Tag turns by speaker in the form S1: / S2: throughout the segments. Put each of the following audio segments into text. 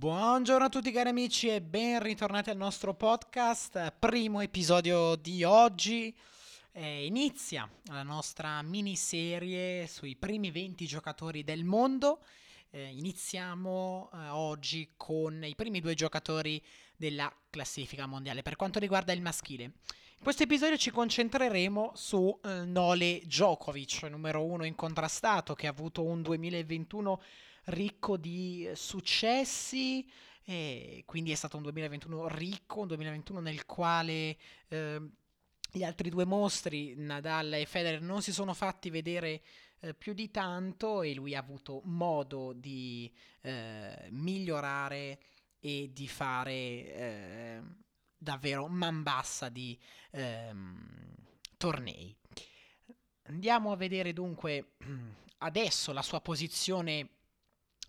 S1: Buongiorno a tutti cari amici e ben ritornati al nostro podcast, primo episodio di oggi. Eh, inizia la nostra miniserie sui primi 20 giocatori del mondo. Eh, iniziamo eh, oggi con i primi due giocatori della classifica mondiale per quanto riguarda il maschile. In questo episodio ci concentreremo su eh, Nole Djokovic, numero uno incontrastato, che ha avuto un 2021 ricco di successi. E quindi è stato un 2021 ricco, un 2021 nel quale eh, gli altri due mostri, Nadal e Federer, non si sono fatti vedere eh, più di tanto e lui ha avuto modo di eh, migliorare e di fare eh, davvero man bassa di ehm, tornei. Andiamo a vedere dunque adesso la sua posizione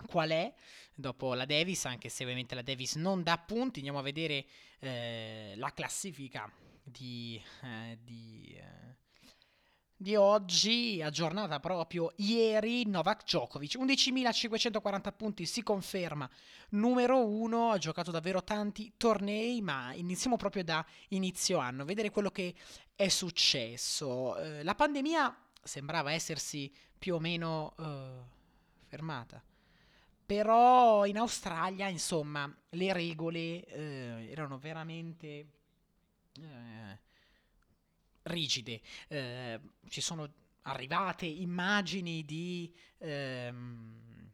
S1: qual è dopo la Davis, anche se ovviamente la Davis non dà punti, andiamo a vedere eh, la classifica di, eh, di, eh, di, oggi, aggiornata proprio ieri, Novak Djokovic, 11.540 punti, si conferma numero uno, ha giocato davvero tanti tornei, ma iniziamo proprio da inizio anno, vedere quello che è successo. Eh, la pandemia sembrava essersi più o meno eh, fermata però in Australia, insomma, le regole eh, erano veramente eh, rigide. Eh, ci sono arrivate immagini di, ehm,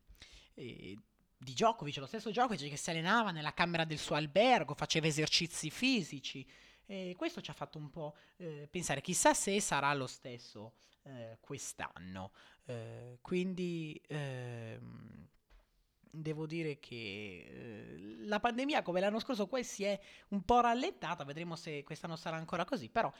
S1: di Djokovic, lo stesso Djokovic che si allenava nella camera del suo albergo, faceva esercizi fisici. E questo ci ha fatto un po' eh, pensare, chissà se sarà lo stesso eh, quest'anno. Eh, quindi ehm, devo dire che eh, la pandemia come l'anno scorso poi si è un po' rallentata, vedremo se quest'anno sarà ancora così, però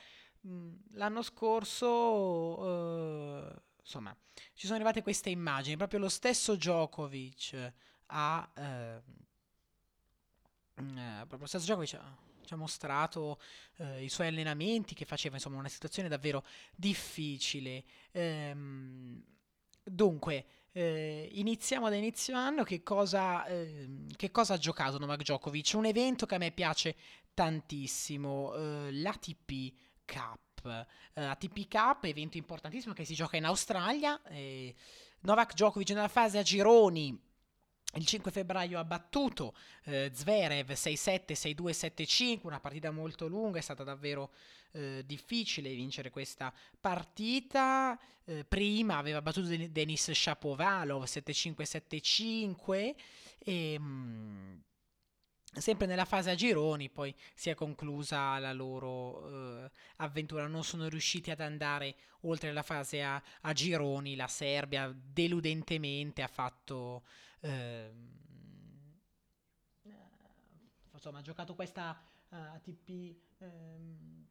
S1: l'anno scorso eh, insomma ci sono arrivate queste immagini, proprio lo stesso Djokovic ha eh, eh proprio lo stesso Djokovic ha ci ha mostrato eh, i suoi allenamenti che faceva, insomma, una situazione davvero difficile. Ehm, dunque, eh, iniziamo da inizio anno. Che cosa, eh, che cosa, ha giocato Novak Djokovic? Un evento che a me piace tantissimo, eh, l'ATP Cup. Eh, ATP Cup, evento importantissimo che si gioca in Australia. Novak Djokovic nella fase a gironi il 5 febbraio ha battuto eh, Zverev 6-7, 6-2, 7-5, una partita molto lunga, è stata davvero eh, difficile vincere questa partita. Eh, prima aveva battuto Denis Shapovalov 7-5, 7-5 e... Mh, sempre nella fase a gironi poi si è conclusa la loro eh, avventura non sono riusciti ad andare oltre la fase a, a gironi la Serbia deludentemente ha fatto eh, insomma ha giocato questa uh, eh, ATP ehm,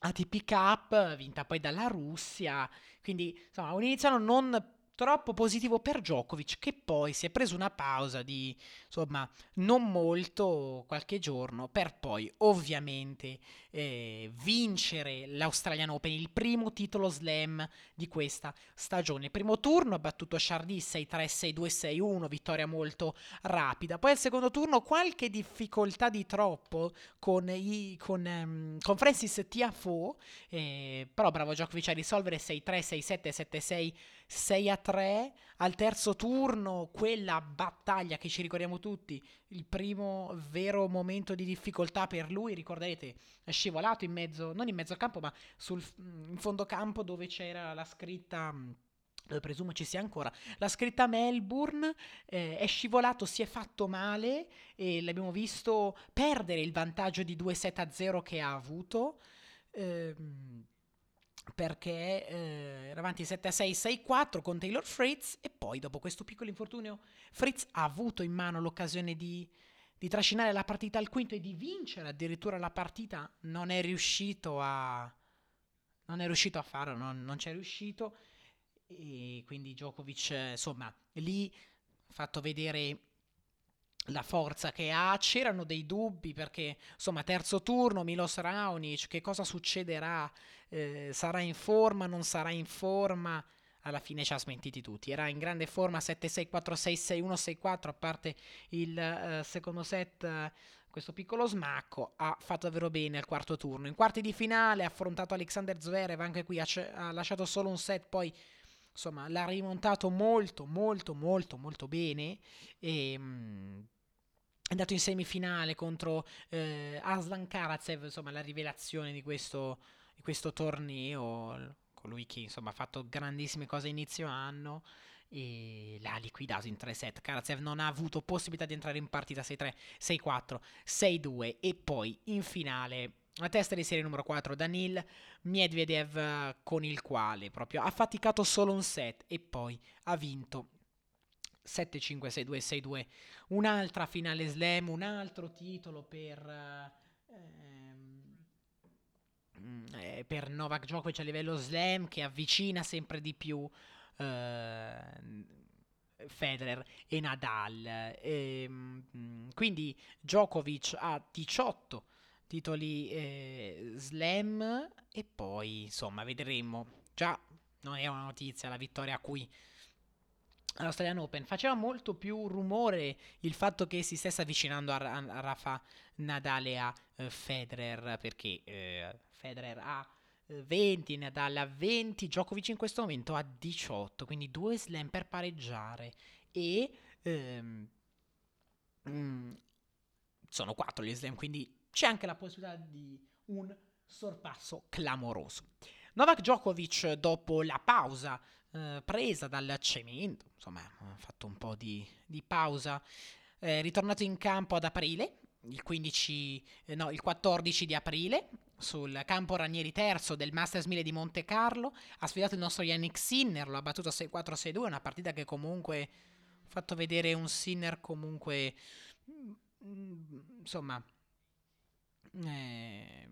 S1: ATP Cup vinta poi dalla Russia. Quindi insomma un inizio non troppo positivo per Djokovic che poi si è preso una pausa di insomma non molto qualche giorno per poi ovviamente eh, vincere l'Australian Open il primo titolo slam di questa stagione. Primo turno ha battuto Chardy 6-3 6-2 6-1 vittoria molto rapida. Poi al secondo turno qualche difficoltà di troppo con, i, con, um, con Francis Tiafoe eh, però bravo Djokovic a risolvere 6-3 6-7 7-6 6 a 3 al terzo turno, quella battaglia che ci ricordiamo tutti, il primo vero momento di difficoltà per lui, ricorderete, è scivolato in mezzo, non in mezzo al campo, ma sul, in fondo campo dove c'era la scritta dove presumo ci sia ancora, la scritta Melbourne, eh, è scivolato, si è fatto male e l'abbiamo visto perdere il vantaggio di 2 7 a 0 che ha avuto. Ehm, perché eh, era avanti 7-6, 6-4 con Taylor Fritz e poi dopo questo piccolo infortunio Fritz ha avuto in mano l'occasione di, di trascinare la partita al quinto e di vincere addirittura la partita, non è riuscito a, non è riuscito a farlo, non, non c'è riuscito. E quindi Djokovic insomma lì fatto vedere la forza che ha, c'erano dei dubbi perché insomma terzo turno Milos Raonic, che cosa succederà? Eh, sarà in forma, non sarà in forma? alla fine ci ha smentiti tutti. Era in grande forma 7-6-4-6-6-1-6-4, a parte il uh, secondo set. Uh, questo piccolo smacco ha fatto davvero bene al quarto turno. In quarti di finale ha affrontato Alexander Zverev, anche qui ha, c- ha lasciato solo un set, poi insomma l'ha rimontato molto molto molto molto bene e mh, è andato in semifinale contro eh, Aslan Karatsev, insomma la rivelazione di questo, di questo torneo, colui che insomma ha fatto grandissime cose inizio anno e l'ha liquidato in 3 set. Karatsev non ha avuto possibilità di entrare in partita 6-3, 6-4, 6-2 e poi in finale la testa di serie numero 4 Danil Medvedev con il quale proprio ha faticato solo un set e poi ha vinto 7-5, 6-2, 6-2. Un'altra finale slam, un altro titolo per... Ehm, eh, per Novak Djokovic a livello slam che avvicina sempre di più eh, Federer e Nadal. E, ehm, quindi Djokovic ha 18 titoli eh, slam e poi insomma vedremo. Già non è una notizia la vittoria a cui all'Australian Open faceva molto più rumore il fatto che si stesse avvicinando a, a Rafa Nadal e a uh, Federer perché uh, Federer ha 20, Nadal a 20, Djokovic in questo momento ha 18, quindi due slam per pareggiare e ehm, mm, sono 4 gli slam, quindi c'è anche la possibilità di un sorpasso clamoroso. Novak Djokovic dopo la pausa eh, presa dal cemento, insomma ha fatto un po' di, di pausa, è ritornato in campo ad aprile, il, 15, eh, no, il 14 di aprile, sul campo Ranieri terzo del Masters 1000 di Monte Carlo. Ha sfidato il nostro Yannick Sinner, lo ha battuto 6-4-6-2, una partita che comunque ha fatto vedere un Sinner comunque mm, insomma eh,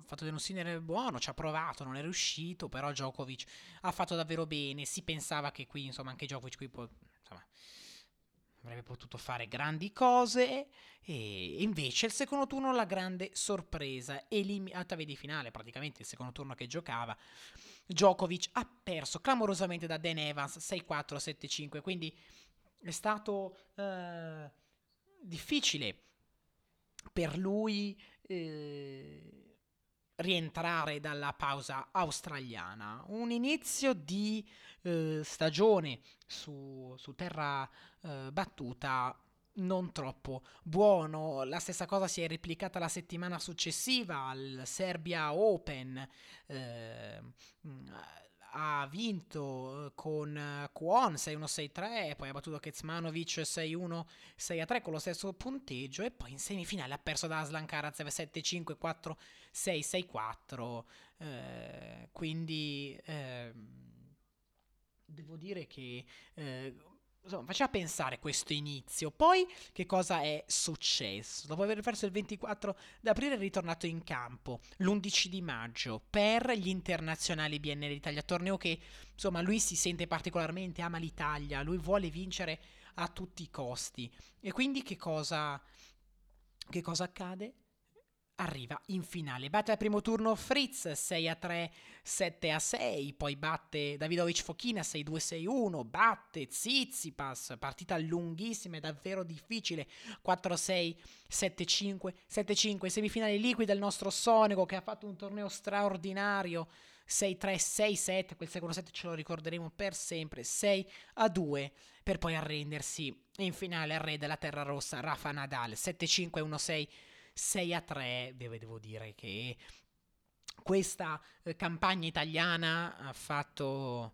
S1: fatto vedere un Sinner buono, ci ha provato, non è riuscito, però Djokovic ha fatto davvero bene, si pensava che qui insomma anche Djokovic qui può insomma avrebbe potuto fare grandi cose. E invece il secondo turno la grande sorpresa, eliminata vedi finale, praticamente il secondo turno che giocava, Djokovic ha perso clamorosamente da Dan Evans 6-4, 7-5, quindi è stato eh, difficile per lui eh, rientrare dalla pausa australiana. Un inizio di eh, stagione su, su terra eh, battuta non troppo buono. La stessa cosa si è replicata la settimana successiva al Serbia Open. Eh, ha vinto eh, con eh, Kwon 6-1-6-3, poi ha battuto Kezmanovic 6-1-6-3 con lo stesso punteggio e poi in semifinale ha perso da Aslan Karatsev 7-5, 4-6, 6-4. Eh, quindi eh, devo dire che eh, insomma, faceva pensare questo inizio. Poi che cosa è successo? Dopo aver perso il 24 d'aprile è ritornato in campo l'11 di maggio per gli internazionali BNL Italia, torneo che insomma lui si sente particolarmente, ama l'Italia, lui vuole vincere a tutti i costi. E quindi che cosa, che cosa accade? Arriva in finale. Batte al primo turno Fritz 6 a 3, 7 a 6, poi batte Davidovic Fochina 6 2 6 1, batte Zizipas, partita lunghissima e davvero difficile. 4 6, 7 5, 7 5, semifinale liquida il nostro Sonico che ha fatto un torneo straordinario. 6 3, 6 7, quel secondo set ce lo ricorderemo per sempre, 6 a 2 per poi arrendersi in finale al re della Terra Rossa Rafa Nadal. 7 5 1 6 6 a 3, devo, devo dire che questa eh, campagna italiana ha fatto,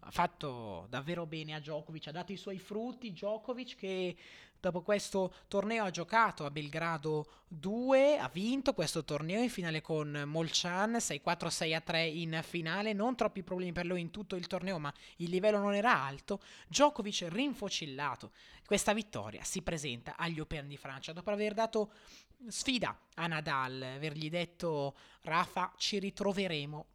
S1: ha fatto davvero bene a Djokovic, ha dato i suoi frutti. Djokovic che dopo questo torneo ha giocato a Belgrado 2, ha vinto questo torneo in finale con Molchan 6-4-6-3 in finale, non troppi problemi per lui in tutto il torneo ma il livello non era alto, Djokovic rinfocillato, questa vittoria si presenta agli Open di Francia. Dopo aver dato sfida a Nadal, avergli detto Rafa ci ritroveremo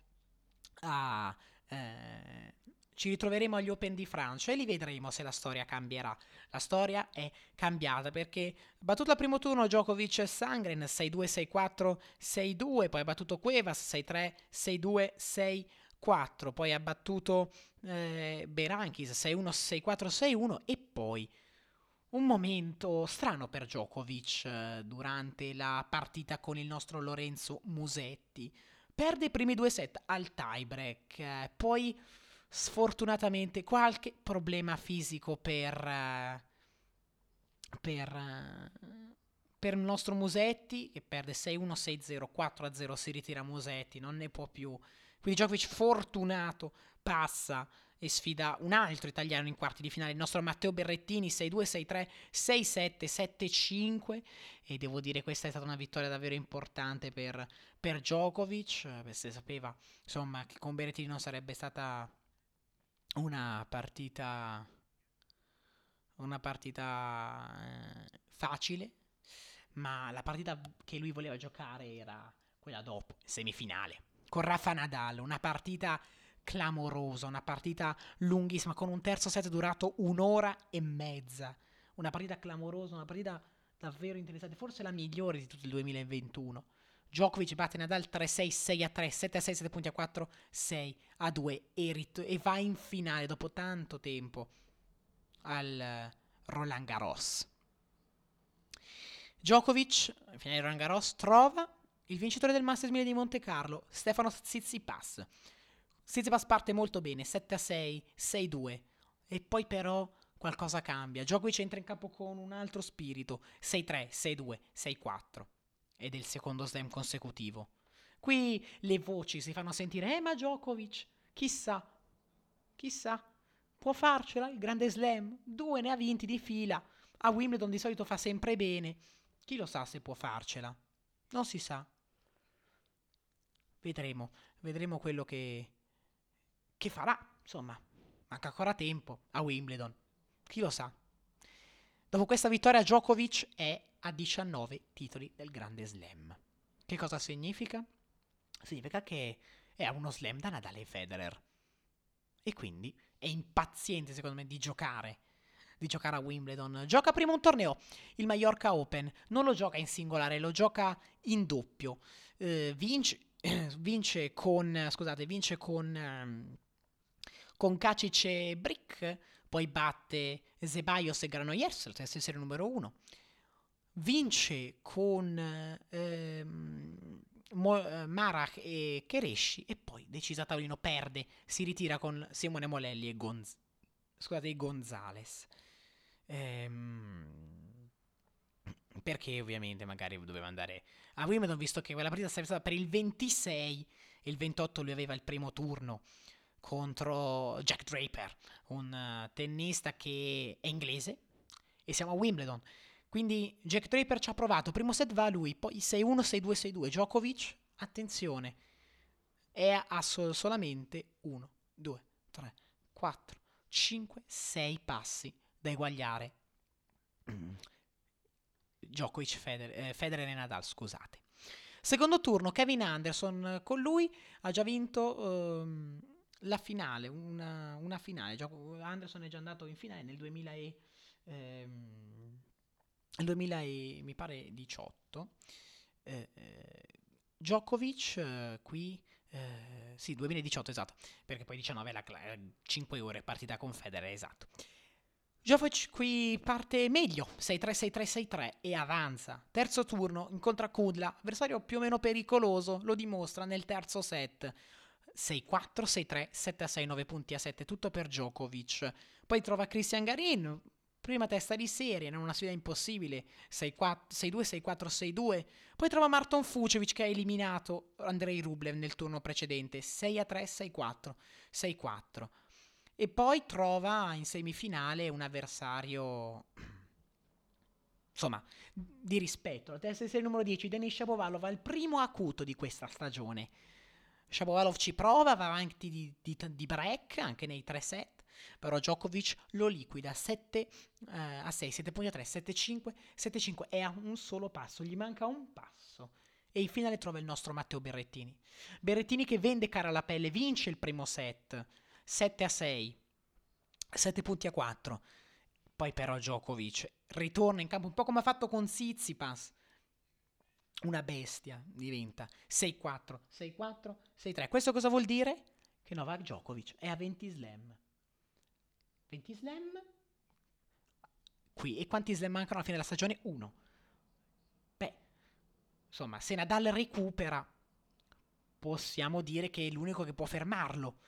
S1: a... Eh, ci ritroveremo agli Open di Francia e li vedremo se la storia cambierà. La storia è cambiata perché battuto al primo turno Djokovic e Sangren 6-2, 6-4, 6-2, poi ha battuto Cuevas 6-3, 6-2, 6-4, poi ha battuto eh, Berankis 6-1, 6-4, 6-1 e poi un momento strano per Djokovic eh, durante la partita con il nostro Lorenzo Musetti. Perde i primi due set al tiebreak, eh, poi sfortunatamente qualche problema fisico per, eh, per, per il nostro Musetti che perde 6-1, 6-0, 4-0, si ritira Musetti, non ne può più. Quindi Djokovic fortunato passa e sfida un altro italiano in quarti di finale, il nostro Matteo Berrettini 6-2, 6-3, 6-7, 7-5 e devo dire questa è stata una vittoria davvero importante per, per Djokovic, se sapeva insomma che con Berrettini non sarebbe stata una partita una partita eh, facile, ma la partita che lui voleva giocare era quella dopo, semifinale, con Rafa Nadal, una partita clamorosa, una partita lunghissima, con un terzo set durato un'ora e mezza, una partita clamorosa, una partita davvero interessante, forse la migliore di tutto il 2021. Djokovic batte Nadal 3-6, 6-3, 7-6, 7 punti a 4, 6 a 2 e, rit- e va in finale dopo tanto tempo al Roland Garros. Djokovic, in finale Roland Garros, trova il vincitore del Masters 1000 di Monte Carlo, Stefano Tsitsipas. Tsitsipas parte molto bene, 7 a 6, 6-2. E poi però qualcosa cambia. Djokovic entra in campo con un altro spirito, 6-3, 6-2, 6-4. Ed è il secondo slam consecutivo. Qui le voci si fanno sentire, eh ma Djokovic, chissà, chissà, può farcela il grande slam, due ne ha vinti di fila, a Wimbledon di solito fa sempre bene, chi lo sa se può farcela, non si sa. Vedremo, vedremo quello che, che farà, insomma, manca ancora tempo a Wimbledon, chi lo sa. Dopo questa vittoria Djokovic è a 19 titoli del grande slam. Che cosa significa? Significa che è a uno slam da Nadal e Federer. E quindi è impaziente, secondo me, di giocare. Di giocare a Wimbledon. Gioca prima un torneo, il Mallorca Open. Non lo gioca in singolare, lo gioca in doppio. Eh, vince, vince con. Scusate, vince con. Con Kacic e Brick. Poi batte Zebaios e Granollers, la serie numero uno. Vince con. Um, Mo- eh, Marach e Kereshi e poi decisa tavolino perde, si ritira con Simone Molelli e Gonz- scusate, Gonzales. Ehm, perché ovviamente magari doveva andare a Wimbledon visto che quella partita sarebbe stata per il 26 e il 28 lui aveva il primo turno contro Jack Draper, un uh, tennista che è inglese e siamo a Wimbledon. Quindi Jack Draper ci ha provato, primo set va a lui, poi 6-1, 6-2, 6-2. Djokovic, attenzione, è a sol- solamente 1, 2, 3, 4, 5, 6 passi da eguagliare Djokovic, Federer, eh, Federer e Nadal, scusate. Secondo turno, Kevin Anderson, con lui ha già vinto ehm, la finale, una, una finale. Anderson è già andato in finale nel 2000 e... Ehm, nel 2018 eh, eh, Djokovic eh, qui eh, sì 2018 esatto. Perché poi 19 la, 5 ore partita con Federer esatto. Djokovic qui parte meglio 6-3 6-3 6-3 e avanza. Terzo turno incontra Kudla avversario più o meno pericoloso lo dimostra nel terzo set 6-4, 6-3, 7-6, 9 punti a 7, tutto per Djokovic. Poi trova Christian Garin, prima testa di serie, non una sfida impossibile, 6-2, 6-4, 6-2. Poi trova Marton Fucevic che ha eliminato Andrei Rublev nel turno precedente, 6-3, 6-4, 6-4. E poi trova in semifinale un avversario, insomma, di rispetto. La testa di serie numero 10, Denis Shapovalov, il primo acuto di questa stagione. Shapovalov ci prova, va avanti di, di, di break anche nei tre set però Djokovic lo liquida 7 eh, a 6, 7 punti a 3, 7 5, 7 5 è a un solo passo, gli manca un passo. E in finale trova il nostro Matteo Berrettini. Berrettini che vende cara la pelle, vince il primo set, 7 a 6, 7 punti a 4. Poi però Djokovic ritorna in campo un po' come ha fatto con Tsitsipas. Una bestia diventa 6-4, 6-4, 6-3. Questo cosa vuol dire? che Novak Djokovic è a 20 slam. 20 slam qui. E quanti slam mancano alla fine della stagione? Uno. Beh, insomma, se Nadal recupera, possiamo dire che è l'unico che può fermarlo.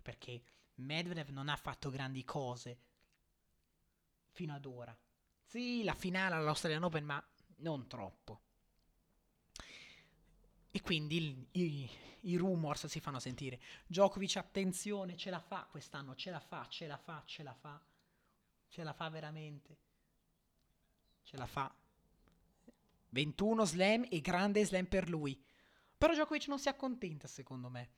S1: Perché Medvedev non ha fatto grandi cose fino ad ora. Sì, la finale all'Australian Open, ma non troppo. E quindi i, i, i, rumors si fanno sentire. Djokovic, attenzione, ce la fa quest'anno, ce la fa, ce la fa, ce la fa. Ce la fa veramente. Ce la fa. 21 slam e grande slam per lui. Però Djokovic non si accontenta, secondo me.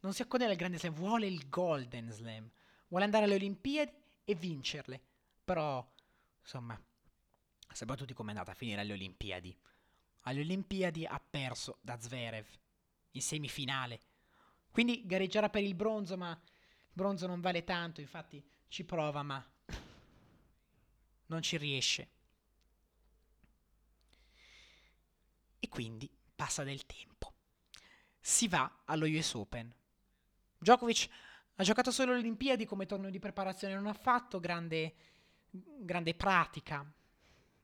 S1: Non si accontenta del grande slam, vuole il golden slam. Vuole andare alle Olimpiadi e vincerle. Però, insomma, sappiamo tutti com'è andata a finire alle Olimpiadi. Alle Olimpiadi ha perso da Zverev in semifinale. Quindi gareggerà per il bronzo, ma il bronzo non vale tanto, infatti ci prova, ma non ci riesce. E quindi passa del tempo. Si va allo US Open. Djokovic ha giocato solo le Olimpiadi come torneo di preparazione, non ha fatto grande, grande pratica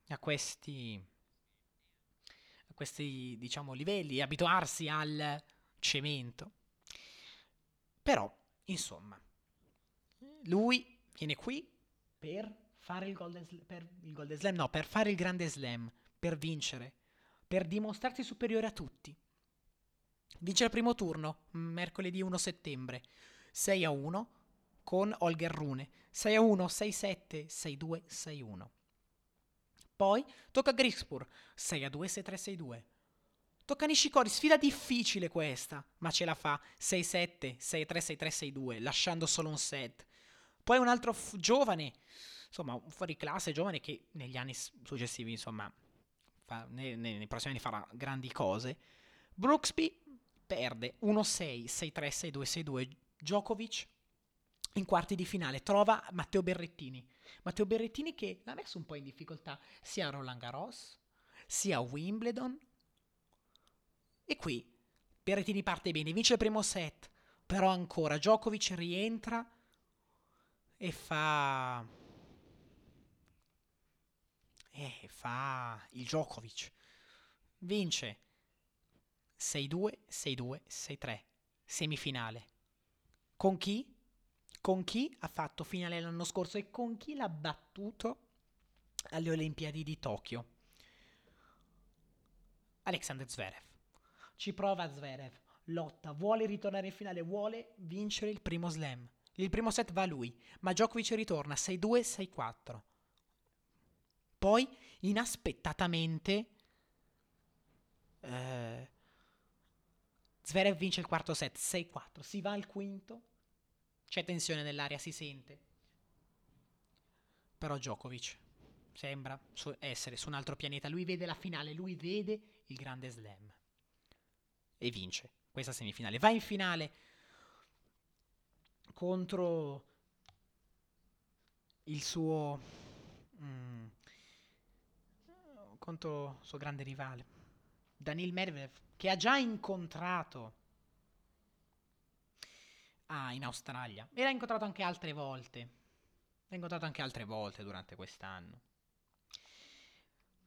S1: a questi, questi diciamo, livelli, abituarsi al cemento. Però, insomma, lui viene qui per fare il Golden, sl- per il Golden Slam, no, per fare il Grande Slam, per vincere, per dimostrarsi superiore a tutti. Vince il primo turno, mercoledì 1 settembre, 6 a 1 con Holger Rune, 6 a 1, 6 7, 6 2, 6 1. Poi tocca a Grigspur, 6 a 2, 6 3, 6 2. Tocca a Nishikori, sfida difficile questa, ma ce la fa, 6 7, 6 3, 6 3, 6 2, lasciando solo un set. Poi un altro f- giovane, insomma, fuori classe giovane che negli anni successivi, insomma, fa, nei, nei, prossimi anni farà grandi cose. Brooksby perde 1-6, 6-3, 6-2, 6-2. Djokovic in quarti di finale trova Matteo Berrettini. Matteo Berrettini che l'ha messo un po' in difficoltà sia a Roland Garros, sia a Wimbledon. E qui Berrettini parte bene, vince il primo set, però ancora Djokovic rientra e fa e fa il Djokovic. Vince 6-2, 6-2, 6-3. Semifinale. Con chi? Con chi ha fatto finale l'anno scorso e con chi l'ha battuto alle Olimpiadi di Tokyo? Alexander Zverev. Ci prova Zverev, lotta, vuole ritornare in finale, vuole vincere il primo slam. Il primo set va a lui, ma Djokovic ritorna 6-2, 6-4. Poi, inaspettatamente, eh, Zverev vince il quarto set, 6-4. Si va al quinto, c'è tensione nell'aria, si sente. Però Djokovic sembra essere su un altro pianeta. Lui vede la finale, lui vede il grande slam. E vince questa semifinale. Va in finale contro il suo... Mm, contro il suo grande rivale, Danil Medvedev, che ha già incontrato ah, in Australia e l'ha incontrato anche altre volte. L'ha incontrato anche altre volte durante quest'anno.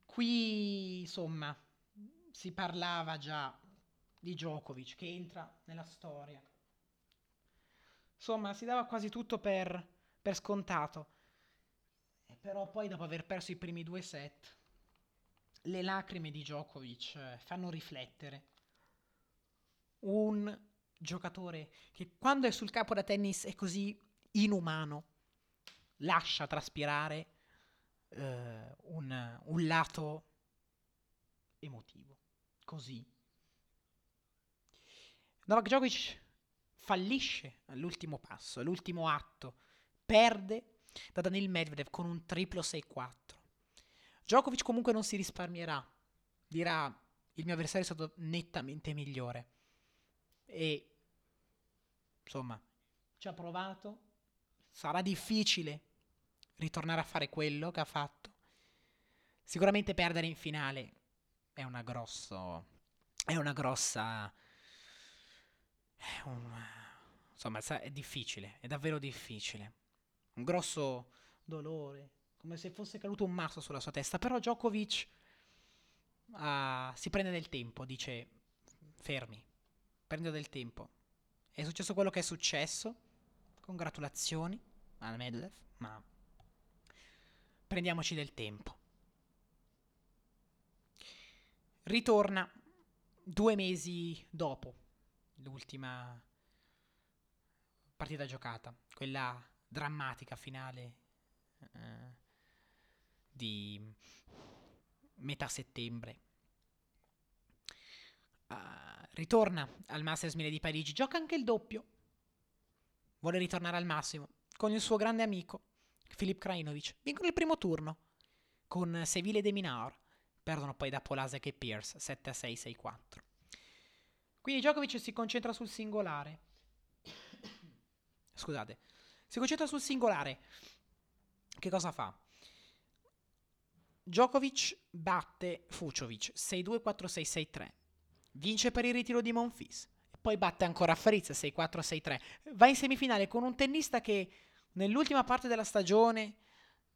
S1: Qui, insomma, si parlava già di Djokovic che entra nella storia. Insomma, si dava quasi tutto per, per scontato. Però poi, dopo aver perso i primi due set, le lacrime di Djokovic eh, fanno riflettere. Un giocatore che quando è sul campo da tennis è così inumano, lascia traspirare eh, un, un lato emotivo. Così. Novak Djokovic fallisce all'ultimo passo, all'ultimo atto, perde da Daniil Medvedev con un triplo 6-4. Djokovic comunque non si risparmierà, dirà il mio avversario è stato nettamente migliore e insomma ci ha provato, sarà difficile ritornare a fare quello che ha fatto. Sicuramente perdere in finale è una grosso è una grossa È un, insomma, è difficile, è davvero difficile. Un grosso dolore, come se fosse caduto un masso sulla sua testa. Però Djokovic uh, si prende del tempo, dice fermi, prendo del tempo. È successo quello che è successo. Congratulazioni al Medvedev, ma prendiamoci del tempo. Ritorna due mesi dopo l'ultima partita giocata, quella drammatica finale eh, di metà settembre. Uh, ritorna al Masters 1000 di Parigi, gioca anche il doppio. Vuole ritornare al massimo con il suo grande amico Filip Krajinovic. Vincono il primo turno con Seville De Minaur. Perdono poi da Polasek e Pierce 7 a 6, 6 4. Quindi Djokovic si concentra sul singolare. Scusate, si concentra sul singolare. Che cosa fa? Djokovic batte Fuciovic 6-2-4-6-6-3. Vince per il ritiro di Monfils. Poi batte ancora Fritz 6-4-6-3. Va in semifinale con un tennista che nell'ultima parte della stagione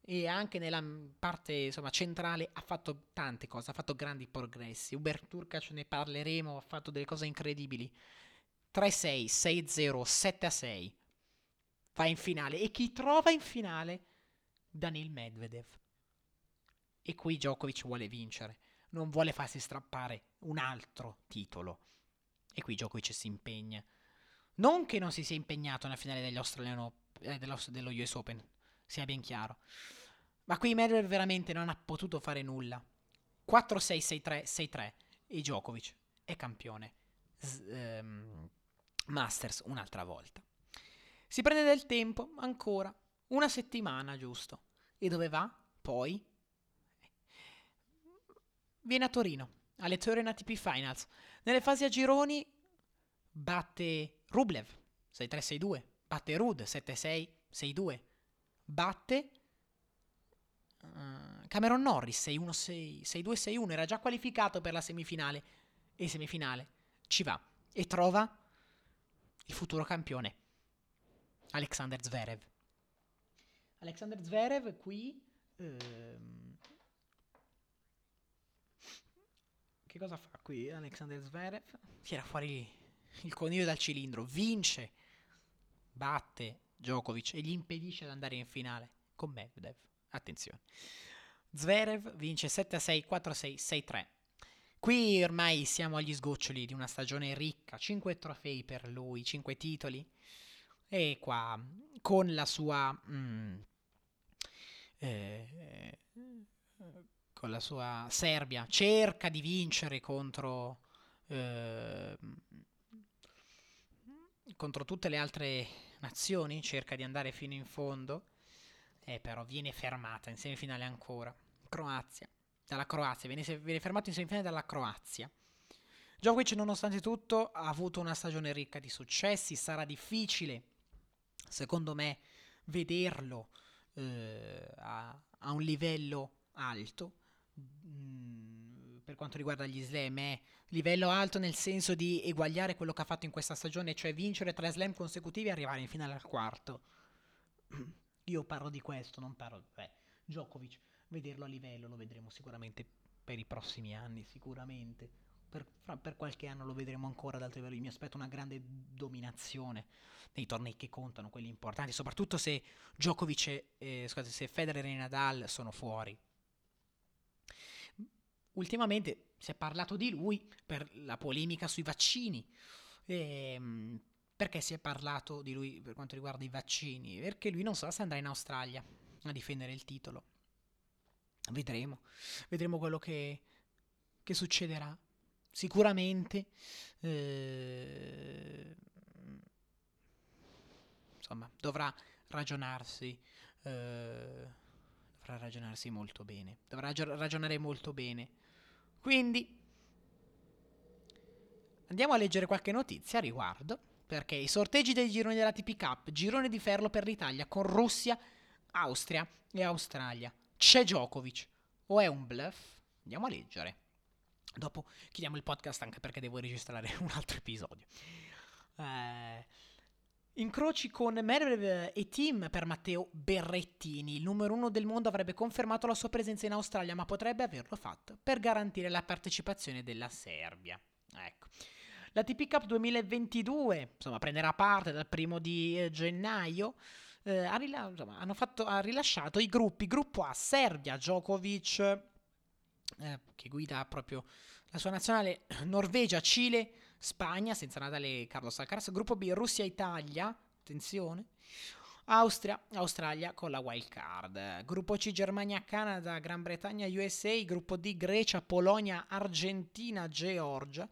S1: e anche nella parte insomma, centrale ha fatto tante cose, ha fatto grandi progressi. Uber Turkac ne parleremo, ha fatto delle cose incredibili. 3-6, 6-0, 7-6. Va in finale. E chi trova in finale? Daniel Medvedev. E qui Djokovic vuole vincere, non vuole farsi strappare un altro titolo. E qui Djokovic si impegna. Non che non si sia impegnato nella finale degli Australian eh, dello, US Open, sia ben chiaro. Ma qui Medvedev veramente non ha potuto fare nulla. 4-6, 6-3, 6-3 e Djokovic è campione. S- ehm, Masters un'altra volta. Si prende del tempo, ancora, una settimana giusto. E dove va? Poi viene a Torino, alle Turin ATP Finals. Nelle fasi a gironi batte Rublev 6-3-6-2, batte Rud 7-6, 6-2, batte uh, Cameron Norris 6-1, 6-2-6-1, era già qualificato per la semifinale. E semifinale. Ci va. E trova il futuro campione Alexander Zverev. Alexander Zverev qui ehm, che cosa fa qui Alexander Zverev? Tira fuori il coniglio dal cilindro, vince batte Djokovic e gli impedisce di andare in finale con Medvedev. Attenzione. Zverev vince 7-6, 4-6, 6-3. Qui ormai siamo agli sgoccioli di una stagione ricca, 5 trofei per lui, 5 titoli. E qua con la sua mm, eh, con la sua Serbia cerca di vincere contro eh, contro tutte le altre nazioni, cerca di andare fino in fondo, e però viene fermata in semifinale ancora. Croazia, dalla Croazia, viene, viene fermato in semifinale dalla Croazia. Djokovic nonostante tutto ha avuto una stagione ricca di successi, sarà difficile, secondo me, vederlo eh, a, a, un livello alto. Per quanto riguarda gli slam è livello alto nel senso di eguagliare quello che ha fatto in questa stagione, cioè vincere tre slam consecutivi e arrivare in finale al quarto. Io parlo di questo, non parlo... Beh, Djokovic, vederlo a livello lo vedremo sicuramente per i prossimi anni, sicuramente. Per, per qualche anno lo vedremo ancora ad altri livelli. Mi aspetto una grande dominazione nei tornei che contano, quelli importanti, soprattutto se Djokovic e eh, scusate, se Federer e Nadal sono fuori. Ultimamente si è parlato di lui per la polemica sui vaccini. Ehm, perché si è parlato di lui per quanto riguarda i vaccini? Perché lui non sa se andrà in Australia a difendere il titolo. Vedremo, vedremo quello che, che succederà. Sicuramente, eh, insomma, dovrà ragionarsi. Eh, dovrà ragionarsi molto bene. Dovrà ragionare molto bene quindi andiamo a leggere qualche notizia a riguardo, perché i sorteggi dei gironi della TP Cup, girone di ferro per l'Italia con Russia, Austria e Australia. C'è Djokovic o è un bluff? Andiamo a leggere. Dopo chiudiamo il podcast anche perché devo registrare un altro episodio. Eh, Incroci con Medvedev e team per Matteo Berrettini. Il numero uno del mondo avrebbe confermato la sua presenza in Australia, ma potrebbe averlo fatto per garantire la partecipazione della Serbia. Ecco. La TP Cup 2022 insomma, prenderà parte dal primo di eh, gennaio. Eh, ha, rila- insomma, fatto, ha rilasciato i gruppi. Gruppo A, Serbia, Djokovic, eh, che guida proprio la sua nazionale, Norvegia, Cile, Spagna, senza Natale Carlos Alcaraz, gruppo B Russia Italia, attenzione. Austria, Australia con la wild card. Gruppo C Germania, Canada, Gran Bretagna, USA, gruppo D Grecia, Polonia, Argentina, Georgia.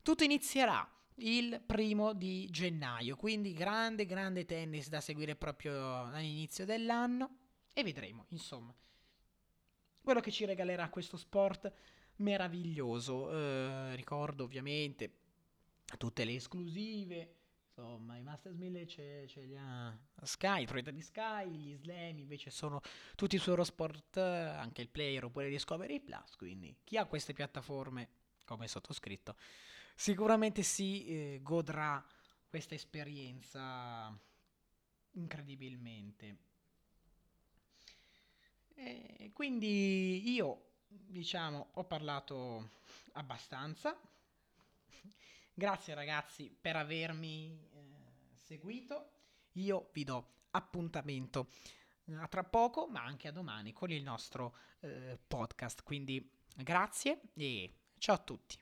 S1: Tutto inizierà il primo di gennaio, quindi grande grande tennis da seguire proprio all'inizio dell'anno e vedremo, insomma, quello che ci regalerà questo sport meraviglioso. Eh, ricordo ovviamente tutte le esclusive. Insomma, i Masters 1000 c'è, c'è gli, Sky, il proprietà di Sky, gli Slam invece sono tutti su Eurosport, anche il Player oppure Discovery Plus. Quindi chi ha queste piattaforme, come sottoscritto, sicuramente si eh, godrà questa esperienza incredibilmente. E quindi io diciamo, ho parlato abbastanza. Grazie ragazzi per avermi eh, seguito. Io vi do appuntamento eh, a tra poco, ma anche a domani con il nostro eh, podcast. Quindi grazie e ciao a tutti.